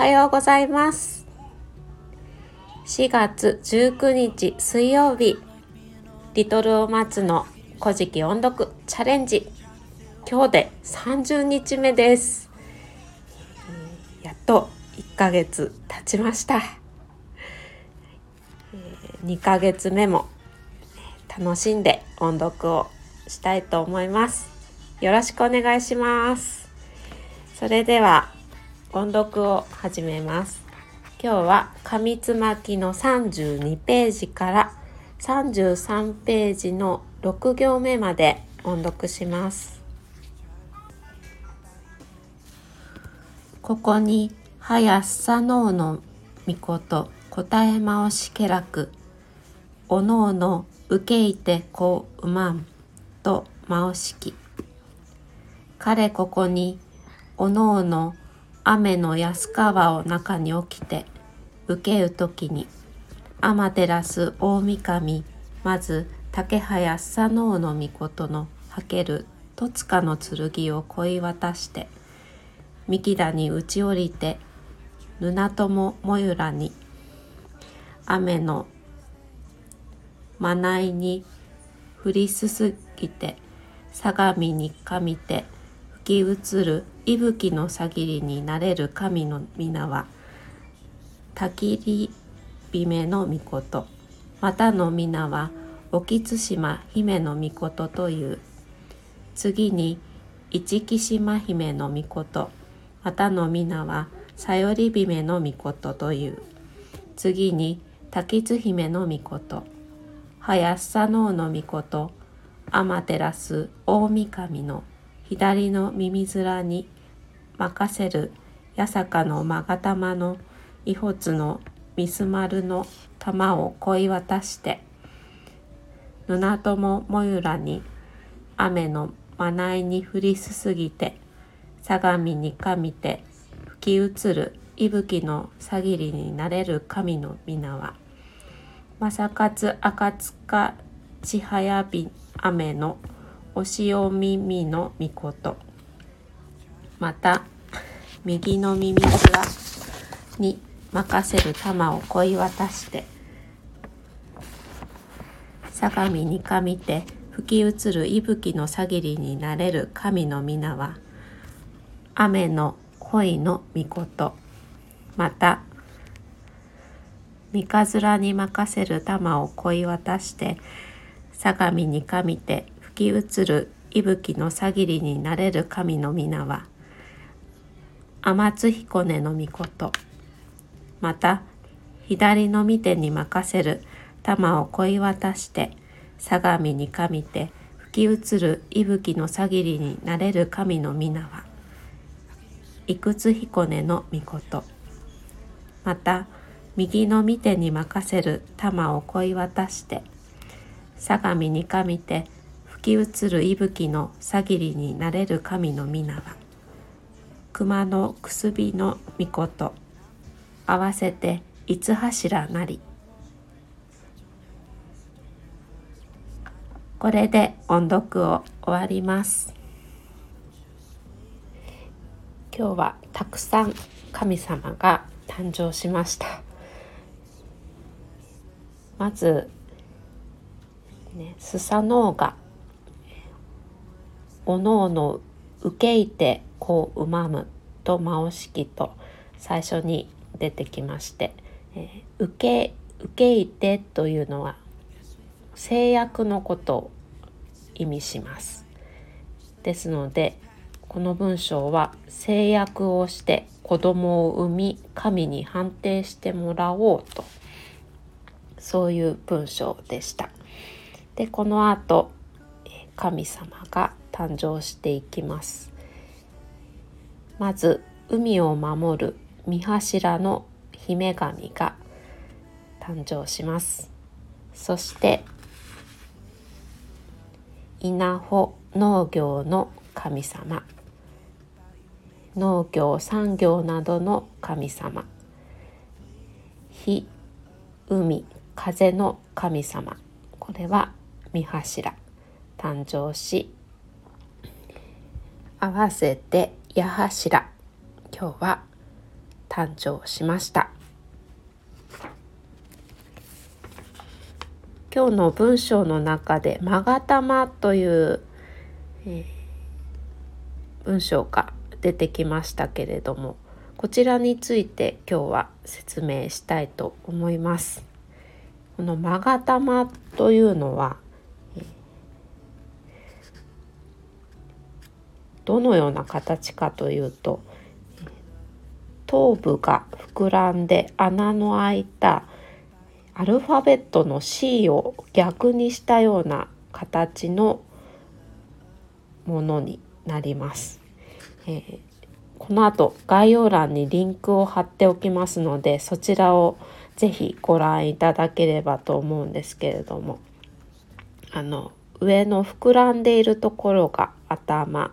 はようございます。4月19日水曜日リトルを待つの古事記音読チャレンジ。今日で30日目です。やっと1ヶ月経ちました。2ヶ月目も楽しんで音読をしたいと思います。よろしくお願いします。それでは音読を始めます。今日は紙つまきの32ページから33ページの6行目まで音読します。ここに早さのうのみこと答えまおしけらくおのおの受けいてこううまんとまおしき。彼ここにおのおの雨の安川を中に起きて受けう時に天照大御神まず竹早佐能の御事のはける戸塚の剣を恋渡して三木田に打ち降りて布友もゆらに雨のまないに降りすすぎて相模にかみて吹き移る息吹のさぎりになれる神の皆はたきり姫の御事。またの皆は沖津島姫の御事という。次に市木島姫の御事。またの皆はさより姫の御事という。次に滝津姫の御事。林佐能の御事。天照大神の左の耳面に任せる八坂の勾玉の遺骨のミス丸の玉を恋渡して布友もゆらに雨のまないに降りすすぎて相模にかみて吹き移る息吹のさぎりになれる神の皆は正勝赤塚千早び雨のお塩耳の御事また右の耳面に任せる玉を恋渡して相模にかみて吹き移る息吹のさぎりになれる神の皆は雨の恋の御事また三日面に任せる玉を恋渡して相模にかみてき移る息吹のさぎりになれる神の皆は天津彦根の御事また左の御手に任せる玉を恋渡して相模にかみて吹き移る息吹のさぎりになれる神の皆はいくつ彦根の御事また右の御手に任せる玉を恋渡して相模にかみて吹き移る息吹のさぎりになれる神の皆は熊のくすびの御事。合わせて五柱なり。これで音読を終わります。今日はたくさん神様が誕生しました。まず、ね、スサノオがおのおの受けいてこううまむと魔おしきと最初に出てきまして、えー、受け受けいてというのは制約のことを意味します。ですのでこの文章は制約をして子供を産み神に判定してもらおうと。そういう文章でした。でこの後神様が誕生していきます。まず海を守る三柱の姫神が誕生します。そして稲穂農業の神様。農業産業などの神様。火海風の神様。これは三柱。誕生し合わせて矢柱今日は誕生しました今日の文章の中で「まがたま」という、えー、文章が出てきましたけれどもこちらについて今日は説明したいと思います。このまがたまというのはどのような形かというと頭部が膨らんで穴の開いたアルファベットの C を逆にしたような形のものになります。えー、この後概要欄にリンクを貼っておきますのでそちらをぜひご覧いただければと思うんですけれどもあの上の膨らんでいるところが頭、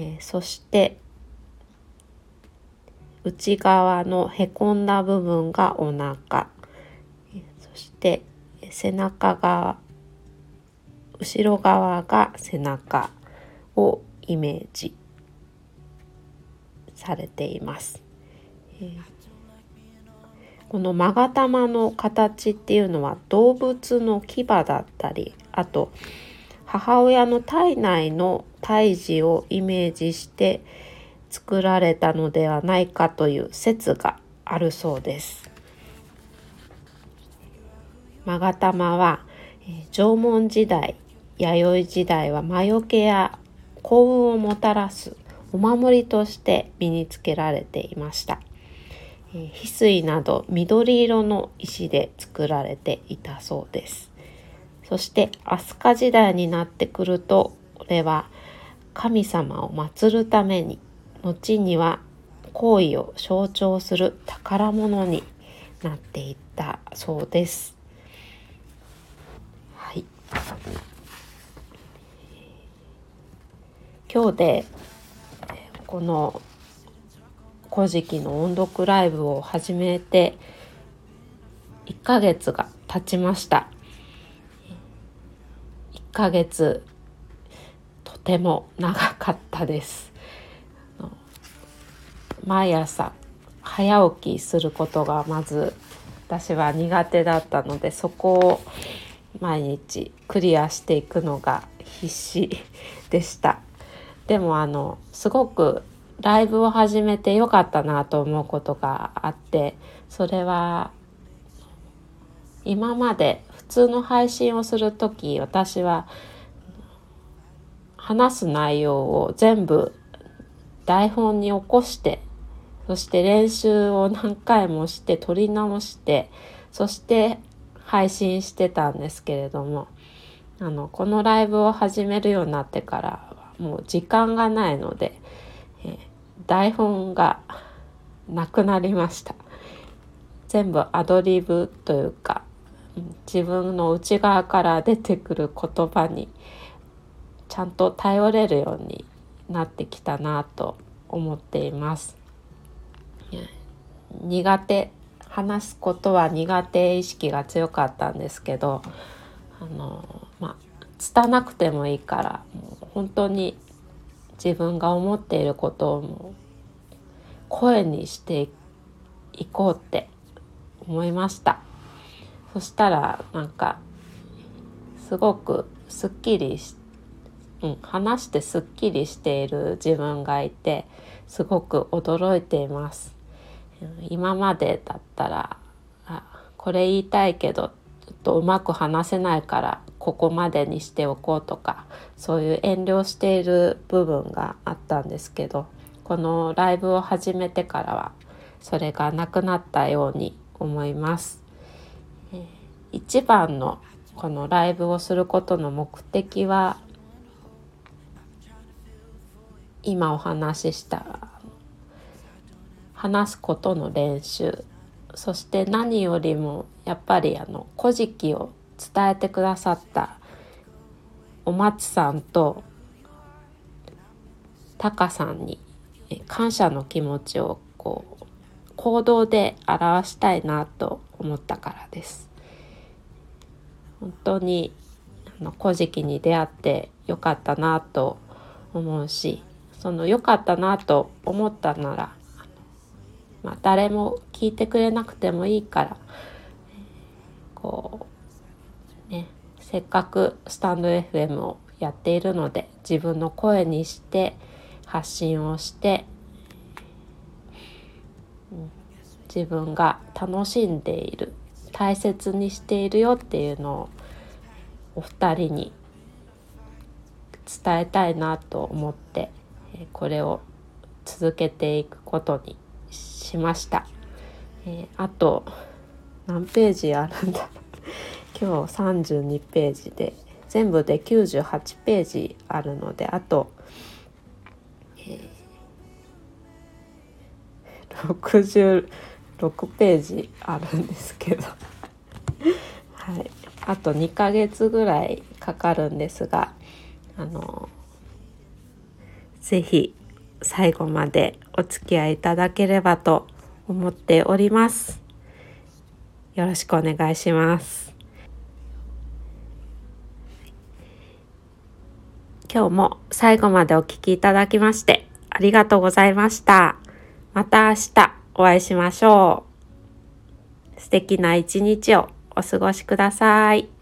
えー、そして内側のへこんだ部分がお腹。そして背中側。後ろ側が背中。をイメージされています。えー、この勾玉の形っていうのは動物の牙だったりあと母親の体内の胎児をイメージして作られたのではないかという説があるそうです。勾玉は、え縄文時代弥生時代は魔除けや幸運をもたらすお守りとして身につけられていました。え、翡翠など緑色の石で作られていたそうです。そして飛鳥時代になってくるとこれは神様を祀るために後には行為を象徴する宝物になっていったそうです。はい。今日でこの「古事記」の音読ライブを始めて1ヶ月が経ちました。ヶ月とても長かったです。毎朝早起きすることがまず私は苦手だったのでそこを毎日クリアしていくのが必死でしたでもあのすごくライブを始めてよかったなと思うことがあってそれは今まで通の配信をする時私は話す内容を全部台本に起こしてそして練習を何回もして撮り直してそして配信してたんですけれどもあのこのライブを始めるようになってからもう時間がないので、え、台本がなくなりました。全部アドリブというか自分の内側から出てくる言葉にちゃんと頼れるようになってきたなと思っています。苦手話すことは苦手意識が強かったんですけどあのまあ拙なくてもいいから本当に自分が思っていることを声にしていこうって思いましたそしたらなんかすごくすっきりし、うん、話してすっきりしている自分がいてすごく驚いています今までだったらあこれ言いたいけどちょっとうまく話せないからここまでにしておこうとかそういう遠慮している部分があったんですけどこのライブを始めてからはそれがなくなったように思います。一番のこのライブをすることの目的は今お話しした話すことの練習そして何よりもやっぱりあの「古事記」を伝えてくださったお松さんとタカさんに感謝の気持ちをこう行動で表したいなと思ったからです。本当にあの古事記に出会ってよかったなと思うしその良かったなと思ったならまあ、誰も聞いてくれなくてもいいからこうねせっかくスタンド FM をやっているので自分の声にして発信をして、自分が楽しんでいる。大切にしているよっていうのをお二人に伝えたいなと思ってこれを続けていくことにしました。えー、あと何ページあるんだ？今日32ページで全部で98ページあるのであと、えー、6ページあるんですけどはいあと2ヶ月ぐらいかかるんですがあの是非最後までお付き合いいただければと思っております。よろしくお願いします。今日も最後までお聴きいただきましてありがとうございました。また明日お会いしましょう。素敵な一日をお過ごしください。